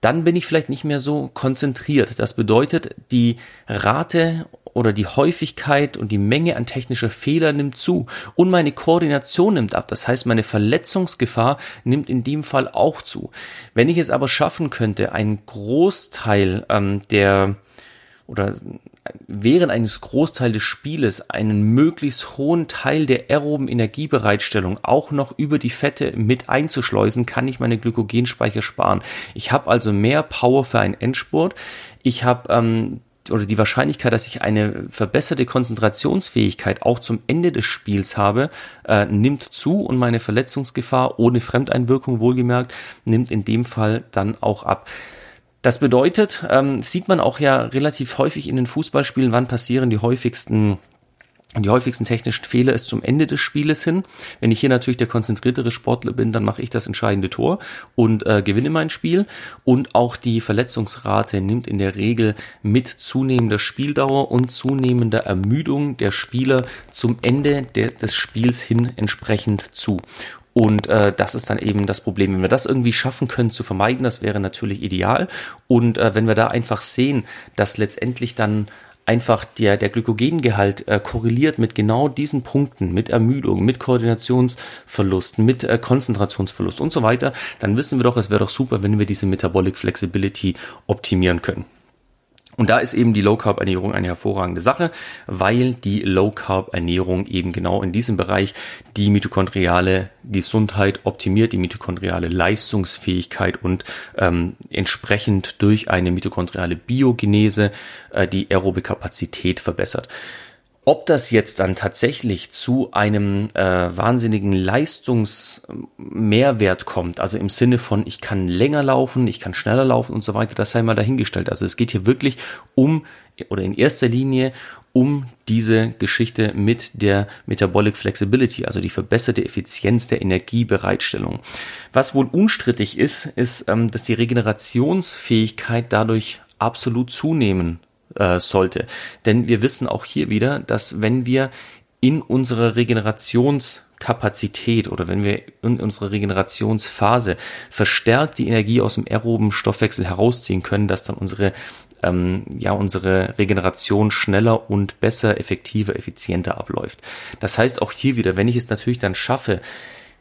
dann bin ich vielleicht nicht mehr so konzentriert. Das bedeutet, die Rate oder die Häufigkeit und die Menge an technischer Fehler nimmt zu und meine Koordination nimmt ab. Das heißt, meine Verletzungsgefahr nimmt in dem Fall auch zu. Wenn ich es aber schaffen könnte, einen Großteil ähm, der oder während eines Großteils des Spieles einen möglichst hohen Teil der aeroben Energiebereitstellung auch noch über die Fette mit einzuschleusen, kann ich meine Glykogenspeicher sparen. Ich habe also mehr Power für einen Endspurt. Ich habe ähm, oder die Wahrscheinlichkeit, dass ich eine verbesserte Konzentrationsfähigkeit auch zum Ende des Spiels habe, äh, nimmt zu und meine Verletzungsgefahr ohne Fremdeinwirkung wohlgemerkt nimmt in dem Fall dann auch ab. Das bedeutet, ähm, sieht man auch ja relativ häufig in den Fußballspielen, wann passieren die häufigsten die häufigsten technischen Fehler ist zum Ende des Spieles hin. Wenn ich hier natürlich der konzentriertere Sportler bin, dann mache ich das entscheidende Tor und äh, gewinne mein Spiel. Und auch die Verletzungsrate nimmt in der Regel mit zunehmender Spieldauer und zunehmender Ermüdung der Spieler zum Ende der, des Spiels hin entsprechend zu. Und äh, das ist dann eben das Problem. Wenn wir das irgendwie schaffen können zu vermeiden, das wäre natürlich ideal. Und äh, wenn wir da einfach sehen, dass letztendlich dann einfach der, der Glykogengehalt äh, korreliert mit genau diesen Punkten, mit Ermüdung, mit Koordinationsverlust, mit äh, Konzentrationsverlust und so weiter, dann wissen wir doch, es wäre doch super, wenn wir diese Metabolic Flexibility optimieren können. Und da ist eben die Low Carb Ernährung eine hervorragende Sache, weil die Low Carb Ernährung eben genau in diesem Bereich die mitochondriale Gesundheit optimiert, die mitochondriale Leistungsfähigkeit und ähm, entsprechend durch eine mitochondriale Biogenese äh, die aerobe Kapazität verbessert. Ob das jetzt dann tatsächlich zu einem äh, wahnsinnigen Leistungsmehrwert kommt, also im Sinne von, ich kann länger laufen, ich kann schneller laufen und so weiter, das sei mal dahingestellt. Also es geht hier wirklich um, oder in erster Linie um diese Geschichte mit der Metabolic Flexibility, also die verbesserte Effizienz der Energiebereitstellung. Was wohl unstrittig ist, ist, ähm, dass die Regenerationsfähigkeit dadurch absolut zunehmen äh, sollte. Denn wir wissen auch hier wieder, dass wenn wir in unserer Regenerationskapazität oder wenn wir in unserer Regenerationsphase verstärkt die Energie aus dem aeroben Stoffwechsel herausziehen können, dass dann unsere ähm, ja unsere Regeneration schneller und besser, effektiver, effizienter abläuft. Das heißt auch hier wieder, wenn ich es natürlich dann schaffe,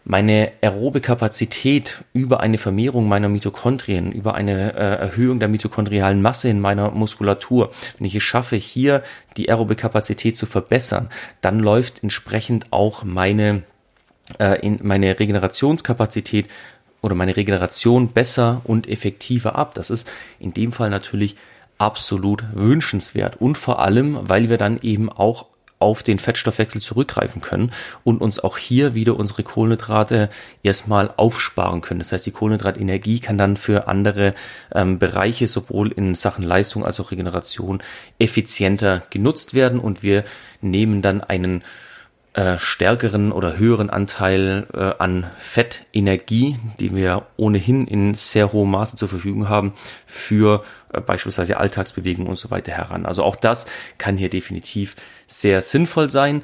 meine aerobe Kapazität über eine Vermehrung meiner Mitochondrien, über eine äh, Erhöhung der mitochondrialen Masse in meiner Muskulatur, wenn ich es schaffe, hier die aerobe Kapazität zu verbessern, dann läuft entsprechend auch meine äh, in meine Regenerationskapazität oder meine Regeneration besser und effektiver ab. Das ist in dem Fall natürlich absolut wünschenswert und vor allem, weil wir dann eben auch auf den Fettstoffwechsel zurückgreifen können und uns auch hier wieder unsere Kohlenhydrate erstmal aufsparen können. Das heißt, die Kohlenhydratenergie kann dann für andere ähm, Bereiche sowohl in Sachen Leistung als auch Regeneration effizienter genutzt werden und wir nehmen dann einen äh, stärkeren oder höheren Anteil äh, an Fettenergie, die wir ohnehin in sehr hohem Maße zur Verfügung haben, für äh, beispielsweise Alltagsbewegungen und so weiter heran. Also auch das kann hier definitiv sehr sinnvoll sein.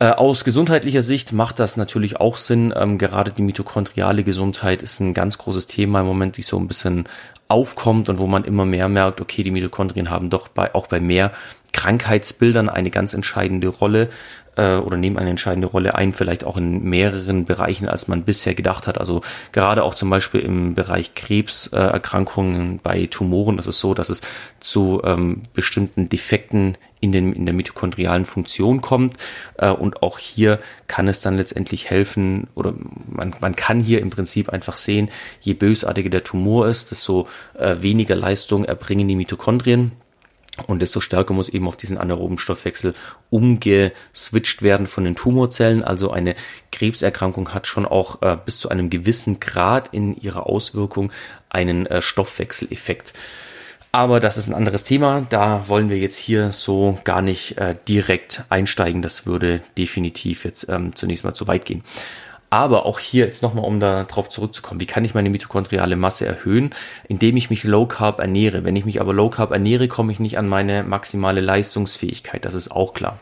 Äh, aus gesundheitlicher Sicht macht das natürlich auch Sinn. Ähm, gerade die mitochondriale Gesundheit ist ein ganz großes Thema im Moment, die so ein bisschen aufkommt und wo man immer mehr merkt, okay, die Mitochondrien haben doch bei, auch bei mehr Krankheitsbildern eine ganz entscheidende Rolle äh, oder nehmen eine entscheidende Rolle ein, vielleicht auch in mehreren Bereichen, als man bisher gedacht hat. Also gerade auch zum Beispiel im Bereich Krebserkrankungen bei Tumoren ist es so, dass es zu ähm, bestimmten Defekten in, den, in der mitochondrialen Funktion kommt. Äh, und auch hier kann es dann letztendlich helfen, oder man, man kann hier im Prinzip einfach sehen, je bösartiger der Tumor ist, desto äh, weniger Leistung erbringen die Mitochondrien. Und desto stärker muss eben auf diesen anaeroben Stoffwechsel umgeswitcht werden von den Tumorzellen. Also eine Krebserkrankung hat schon auch äh, bis zu einem gewissen Grad in ihrer Auswirkung einen äh, Stoffwechseleffekt. Aber das ist ein anderes Thema. Da wollen wir jetzt hier so gar nicht äh, direkt einsteigen. Das würde definitiv jetzt ähm, zunächst mal zu weit gehen. Aber auch hier jetzt nochmal, um darauf zurückzukommen, wie kann ich meine mitochondriale Masse erhöhen, indem ich mich Low Carb ernähre. Wenn ich mich aber Low Carb ernähre, komme ich nicht an meine maximale Leistungsfähigkeit. Das ist auch klar.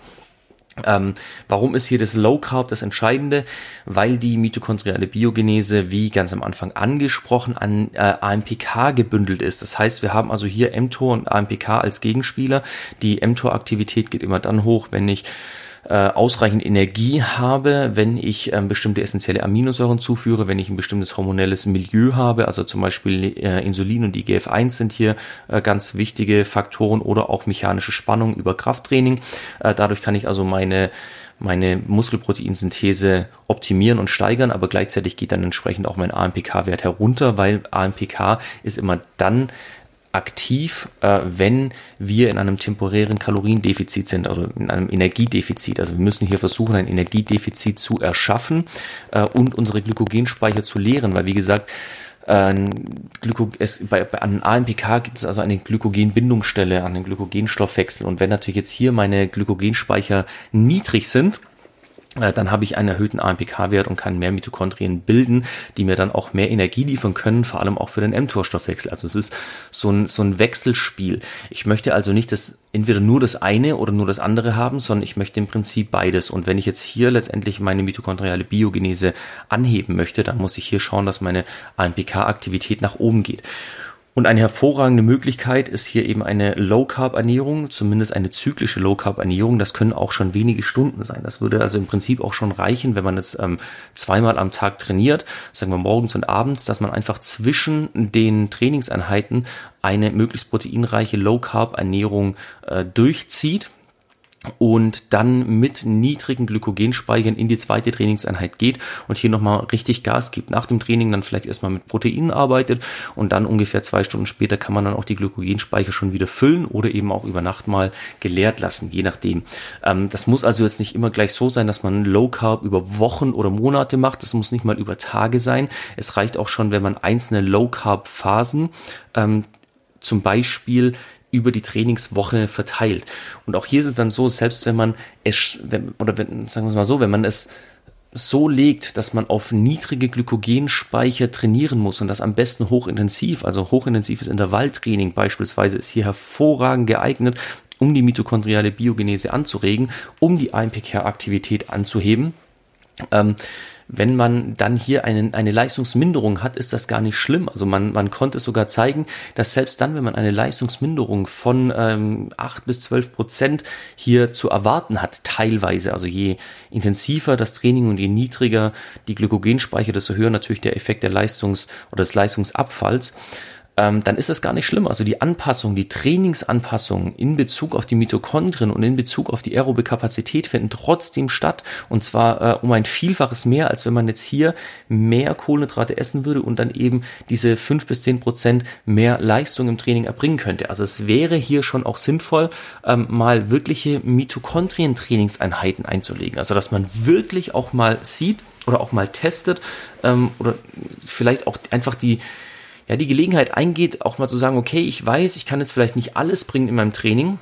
Ähm, warum ist hier das Low Carb das Entscheidende? Weil die mitochondriale Biogenese, wie ganz am Anfang angesprochen, an äh, AMPK gebündelt ist. Das heißt, wir haben also hier mTOR und AMPK als Gegenspieler. Die mTOR-Aktivität geht immer dann hoch, wenn ich äh, ausreichend Energie habe, wenn ich ähm, bestimmte essentielle Aminosäuren zuführe, wenn ich ein bestimmtes hormonelles Milieu habe, also zum Beispiel äh, Insulin und IGF-1 sind hier äh, ganz wichtige Faktoren oder auch mechanische Spannung über Krafttraining. Äh, dadurch kann ich also meine meine Muskelproteinsynthese optimieren und steigern, aber gleichzeitig geht dann entsprechend auch mein AMPK-Wert herunter, weil AMPK ist immer dann aktiv, äh, wenn wir in einem temporären Kaloriendefizit sind, also in einem Energiedefizit. Also wir müssen hier versuchen, ein Energiedefizit zu erschaffen äh, und unsere Glykogenspeicher zu leeren, weil wie gesagt, äh, Glyko es, bei, bei, an AMPK gibt es also eine Glykogenbindungsstelle an den Glykogenstoffwechsel. Und wenn natürlich jetzt hier meine Glykogenspeicher niedrig sind, dann habe ich einen erhöhten AMPK-Wert und kann mehr Mitochondrien bilden, die mir dann auch mehr Energie liefern können, vor allem auch für den mTOR-Stoffwechsel. Also es ist so ein, so ein Wechselspiel. Ich möchte also nicht das entweder nur das eine oder nur das andere haben, sondern ich möchte im Prinzip beides. Und wenn ich jetzt hier letztendlich meine mitochondriale Biogenese anheben möchte, dann muss ich hier schauen, dass meine AMPK-Aktivität nach oben geht. Und eine hervorragende Möglichkeit ist hier eben eine Low-Carb-Ernährung, zumindest eine zyklische Low-Carb-Ernährung. Das können auch schon wenige Stunden sein. Das würde also im Prinzip auch schon reichen, wenn man jetzt ähm, zweimal am Tag trainiert, sagen wir morgens und abends, dass man einfach zwischen den Trainingseinheiten eine möglichst proteinreiche Low-Carb-Ernährung äh, durchzieht und dann mit niedrigen Glykogenspeichern in die zweite Trainingseinheit geht und hier nochmal richtig Gas gibt. Nach dem Training dann vielleicht erstmal mit Proteinen arbeitet und dann ungefähr zwei Stunden später kann man dann auch die Glykogenspeicher schon wieder füllen oder eben auch über Nacht mal geleert lassen, je nachdem. Ähm, das muss also jetzt nicht immer gleich so sein, dass man Low Carb über Wochen oder Monate macht. Das muss nicht mal über Tage sein. Es reicht auch schon, wenn man einzelne Low Carb Phasen ähm, zum Beispiel über die Trainingswoche verteilt. Und auch hier ist es dann so, selbst wenn man es, wenn, oder wenn, sagen wir es mal so, wenn man es so legt, dass man auf niedrige Glykogenspeicher trainieren muss und das am besten hochintensiv, also hochintensives Intervalltraining beispielsweise ist hier hervorragend geeignet, um die mitochondriale Biogenese anzuregen, um die AMPK-Aktivität anzuheben. Ähm, wenn man dann hier einen, eine Leistungsminderung hat, ist das gar nicht schlimm. Also man, man konnte sogar zeigen, dass selbst dann, wenn man eine Leistungsminderung von ähm, 8 bis 12 Prozent hier zu erwarten hat, teilweise, also je intensiver das Training und je niedriger die Glykogenspeicher, desto höher natürlich der Effekt der Leistungs- oder des Leistungsabfalls, ähm, dann ist das gar nicht schlimm. Also die Anpassung, die Trainingsanpassung in Bezug auf die Mitochondrien und in Bezug auf die aerobe Kapazität finden trotzdem statt. Und zwar äh, um ein Vielfaches mehr, als wenn man jetzt hier mehr Kohlenhydrate essen würde und dann eben diese fünf bis zehn Prozent mehr Leistung im Training erbringen könnte. Also es wäre hier schon auch sinnvoll, ähm, mal wirkliche Mitochondrien-Trainingseinheiten einzulegen. Also dass man wirklich auch mal sieht oder auch mal testet ähm, oder vielleicht auch einfach die ja, die Gelegenheit eingeht, auch mal zu sagen, okay, ich weiß, ich kann jetzt vielleicht nicht alles bringen in meinem Training,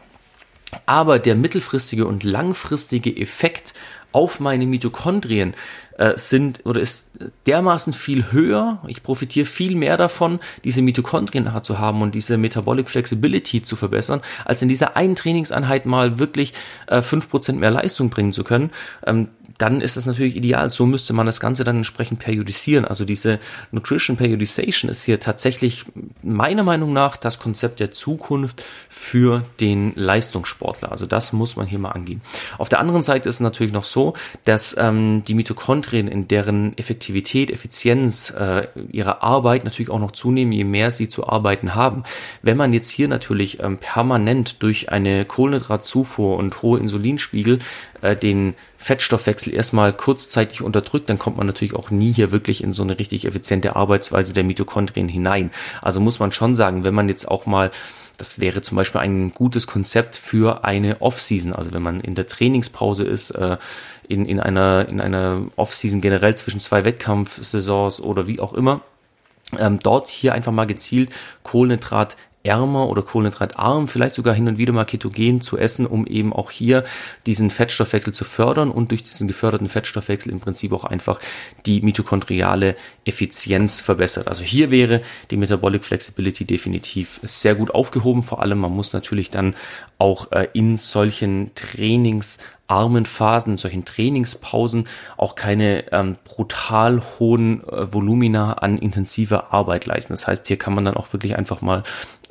aber der mittelfristige und langfristige Effekt auf meine Mitochondrien äh, sind oder ist dermaßen viel höher. Ich profitiere viel mehr davon, diese Mitochondrien zu haben und diese Metabolic Flexibility zu verbessern, als in dieser einen Trainingseinheit mal wirklich äh, Prozent mehr Leistung bringen zu können. Ähm, dann ist das natürlich ideal. So müsste man das Ganze dann entsprechend periodisieren. Also diese Nutrition Periodization ist hier tatsächlich meiner Meinung nach das Konzept der Zukunft für den Leistungssportler. Also das muss man hier mal angehen. Auf der anderen Seite ist es natürlich noch so, dass ähm, die Mitochondrien in deren Effektivität, Effizienz äh, ihrer Arbeit natürlich auch noch zunehmen, je mehr sie zu arbeiten haben. Wenn man jetzt hier natürlich ähm, permanent durch eine Kohlenhydratzufuhr und hohe Insulinspiegel äh, den Fettstoffwechsel erstmal kurzzeitig unterdrückt, dann kommt man natürlich auch nie hier wirklich in so eine richtig effiziente Arbeitsweise der Mitochondrien hinein. Also muss man schon sagen, wenn man jetzt auch mal das wäre zum Beispiel ein gutes Konzept für eine Off-Season. Also wenn man in der Trainingspause ist, äh, in, in einer, in einer Off-Season generell zwischen zwei Wettkampfsaisons oder wie auch immer, ähm, dort hier einfach mal gezielt Kohlenhydrat ärmer oder kohlenhydratarm, vielleicht sogar hin und wieder mal ketogen zu essen, um eben auch hier diesen Fettstoffwechsel zu fördern und durch diesen geförderten Fettstoffwechsel im Prinzip auch einfach die mitochondriale Effizienz verbessert. Also hier wäre die Metabolic Flexibility definitiv sehr gut aufgehoben. Vor allem, man muss natürlich dann auch äh, in solchen Trainings armen Phasen, in solchen Trainingspausen auch keine ähm, brutal hohen äh, Volumina an intensiver Arbeit leisten. Das heißt, hier kann man dann auch wirklich einfach mal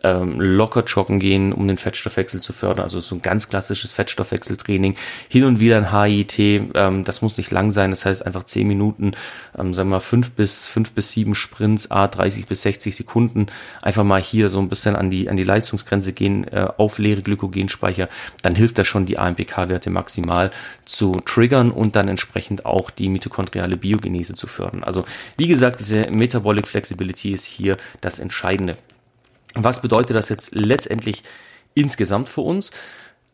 ähm, locker joggen gehen, um den Fettstoffwechsel zu fördern. Also so ein ganz klassisches Fettstoffwechseltraining. Hin und wieder ein HIT, ähm, das muss nicht lang sein. Das heißt einfach zehn Minuten, ähm, sagen wir mal fünf bis fünf bis sieben Sprints, a 30 bis 60 Sekunden. Einfach mal hier so ein bisschen an die an die Leistungsgrenze gehen, äh, auf leere Glykogenspeicher. Dann hilft das schon, die AMPK-Werte maximal zu triggern und dann entsprechend auch die mitochondriale Biogenese zu fördern. Also wie gesagt, diese Metabolic Flexibility ist hier das Entscheidende. Was bedeutet das jetzt letztendlich insgesamt für uns?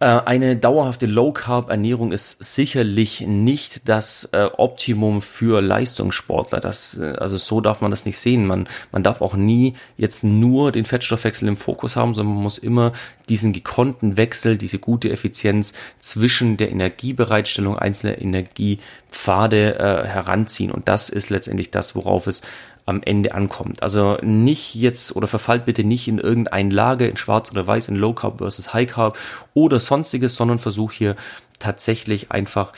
Äh, eine dauerhafte Low-Carb-Ernährung ist sicherlich nicht das äh, Optimum für Leistungssportler. Das, äh, also so darf man das nicht sehen. Man, man darf auch nie jetzt nur den Fettstoffwechsel im Fokus haben, sondern man muss immer diesen gekonnten Wechsel, diese gute Effizienz zwischen der Energiebereitstellung einzelner Energiepfade äh, heranziehen. Und das ist letztendlich das, worauf es am Ende ankommt. Also nicht jetzt oder verfallt bitte nicht in irgendein Lager in Schwarz oder Weiß in Low Carb versus High Carb oder sonstiges, sondern versuch hier tatsächlich einfach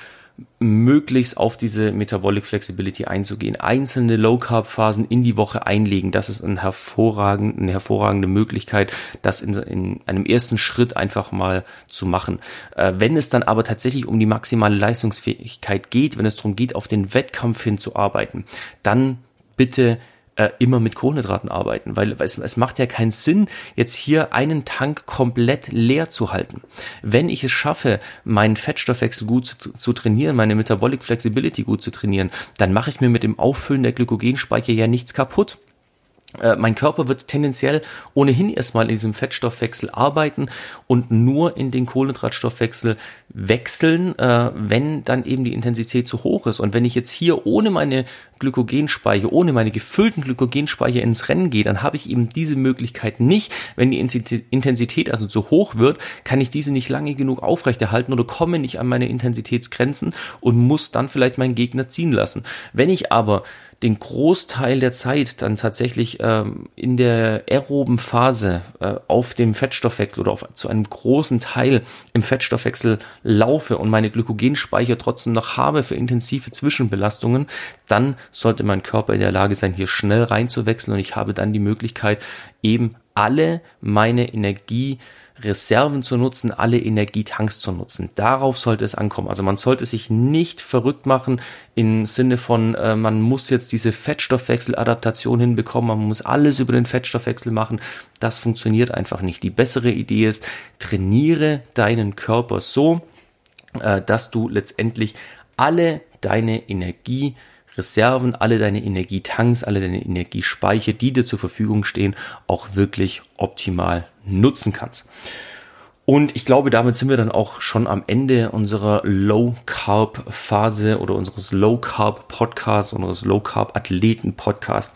möglichst auf diese Metabolic Flexibility einzugehen. Einzelne Low Carb Phasen in die Woche einlegen, das ist ein hervorragend, eine hervorragende Möglichkeit, das in, in einem ersten Schritt einfach mal zu machen. Äh, wenn es dann aber tatsächlich um die maximale Leistungsfähigkeit geht, wenn es darum geht, auf den Wettkampf hinzuarbeiten, dann bitte äh, immer mit Kohlenhydraten arbeiten, weil es, es macht ja keinen Sinn, jetzt hier einen Tank komplett leer zu halten. Wenn ich es schaffe, meinen Fettstoffwechsel gut zu, zu trainieren, meine Metabolic Flexibility gut zu trainieren, dann mache ich mir mit dem Auffüllen der Glykogenspeicher ja nichts kaputt. Äh, mein Körper wird tendenziell ohnehin erstmal in diesem Fettstoffwechsel arbeiten und nur in den Kohlenhydratstoffwechsel wechseln, äh, wenn dann eben die Intensität zu hoch ist. Und wenn ich jetzt hier ohne meine Glykogenspeicher, ohne meine gefüllten Glykogenspeicher ins Rennen gehe, dann habe ich eben diese Möglichkeit nicht. Wenn die Intensität also zu hoch wird, kann ich diese nicht lange genug aufrechterhalten oder komme nicht an meine Intensitätsgrenzen und muss dann vielleicht meinen Gegner ziehen lassen. Wenn ich aber den Großteil der Zeit dann tatsächlich ähm, in der aeroben Phase äh, auf dem Fettstoffwechsel oder auf, zu einem großen Teil im Fettstoffwechsel laufe und meine Glykogenspeicher trotzdem noch habe für intensive Zwischenbelastungen, dann sollte mein Körper in der Lage sein, hier schnell reinzuwechseln und ich habe dann die Möglichkeit, eben alle meine Energie Reserven zu nutzen, alle Energietanks zu nutzen. Darauf sollte es ankommen. Also man sollte sich nicht verrückt machen im Sinne von, äh, man muss jetzt diese Fettstoffwechseladaptation hinbekommen, man muss alles über den Fettstoffwechsel machen. Das funktioniert einfach nicht. Die bessere Idee ist, trainiere deinen Körper so, äh, dass du letztendlich alle deine Energie Reserven, alle deine Energietanks, alle deine Energiespeicher, die dir zur Verfügung stehen, auch wirklich optimal nutzen kannst. Und ich glaube, damit sind wir dann auch schon am Ende unserer Low Carb Phase oder unseres Low Carb Podcasts, unseres Low Carb Athleten Podcasts.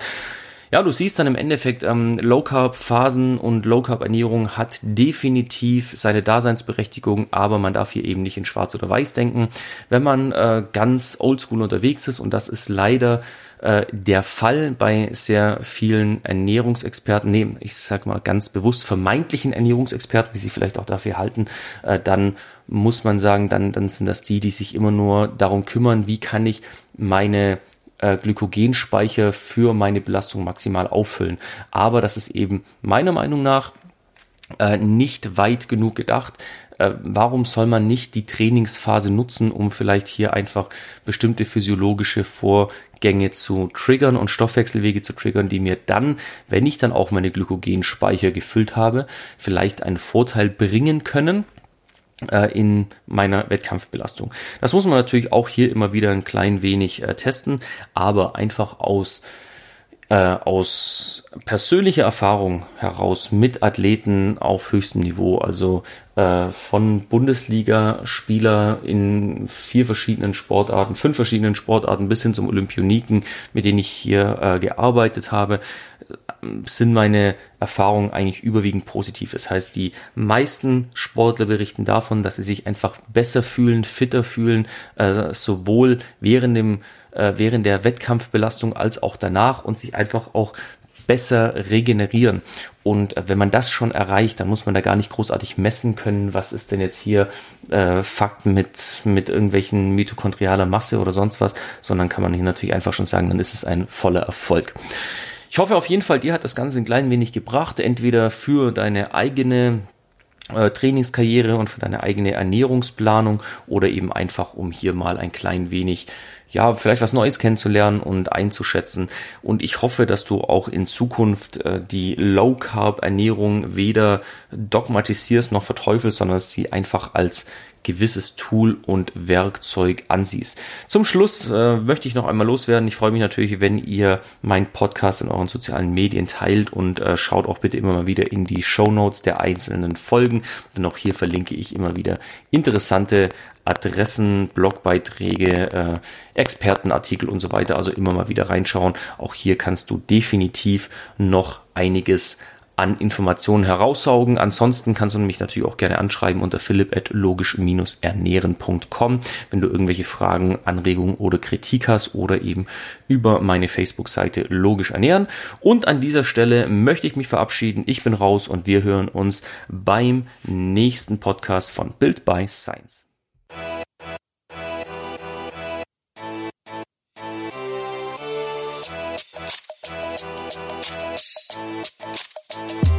Ja, du siehst dann im Endeffekt, ähm, Low Carb Phasen und Low Carb Ernährung hat definitiv seine Daseinsberechtigung, aber man darf hier eben nicht in Schwarz oder Weiß denken. Wenn man äh, ganz oldschool unterwegs ist und das ist leider äh, der Fall bei sehr vielen Ernährungsexperten, nee, ich sag mal ganz bewusst vermeintlichen Ernährungsexperten, wie sie vielleicht auch dafür halten, äh, dann muss man sagen, dann, dann sind das die, die sich immer nur darum kümmern, wie kann ich meine äh, Glykogenspeicher für meine Belastung maximal auffüllen. Aber das ist eben meiner Meinung nach äh, nicht weit genug gedacht. Äh, warum soll man nicht die Trainingsphase nutzen, um vielleicht hier einfach bestimmte physiologische Vorgänge zu triggern und Stoffwechselwege zu triggern, die mir dann, wenn ich dann auch meine Glykogenspeicher gefüllt habe, vielleicht einen Vorteil bringen können äh, in meiner Wettkampfbelastung. Das muss man natürlich auch hier immer wieder ein klein wenig äh, testen, aber einfach aus äh, aus persönlicher Erfahrung heraus mit Athleten auf höchstem Niveau, also äh, von Bundesliga-Spieler in vier verschiedenen Sportarten, fünf verschiedenen Sportarten bis hin zum Olympioniken, mit denen ich hier äh, gearbeitet habe, sind meine Erfahrungen eigentlich überwiegend positiv. Das heißt, die meisten Sportler berichten davon, dass sie sich einfach besser fühlen, fitter fühlen, äh, sowohl während dem äh, während der Wettkampfbelastung als auch danach und sich einfach auch besser regenerieren. Und äh, wenn man das schon erreicht, dann muss man da gar nicht großartig messen können, was ist denn jetzt hier äh, Fakten mit, mit irgendwelchen mitochondrialer Masse oder sonst was, sondern kann man hier natürlich einfach schon sagen, dann ist es ein voller Erfolg. Ich hoffe auf jeden Fall, dir hat das Ganze ein klein wenig gebracht, entweder für deine eigene äh, Trainingskarriere und für deine eigene Ernährungsplanung oder eben einfach, um hier mal ein klein wenig ja, vielleicht was Neues kennenzulernen und einzuschätzen. Und ich hoffe, dass du auch in Zukunft äh, die Low Carb Ernährung weder dogmatisierst noch verteufelst, sondern sie einfach als gewisses Tool und Werkzeug ansiehst. Zum Schluss äh, möchte ich noch einmal loswerden. Ich freue mich natürlich, wenn ihr meinen Podcast in euren sozialen Medien teilt und äh, schaut auch bitte immer mal wieder in die Show Notes der einzelnen Folgen, denn auch hier verlinke ich immer wieder interessante Adressen, Blogbeiträge, äh, Expertenartikel und so weiter. Also immer mal wieder reinschauen. Auch hier kannst du definitiv noch einiges an Informationen heraussaugen. Ansonsten kannst du mich natürlich auch gerne anschreiben unter philipp.logisch-ernähren.com, wenn du irgendwelche Fragen, Anregungen oder Kritik hast oder eben über meine Facebook-Seite Logisch Ernähren. Und an dieser Stelle möchte ich mich verabschieden. Ich bin raus und wir hören uns beim nächsten Podcast von Build by Science. Música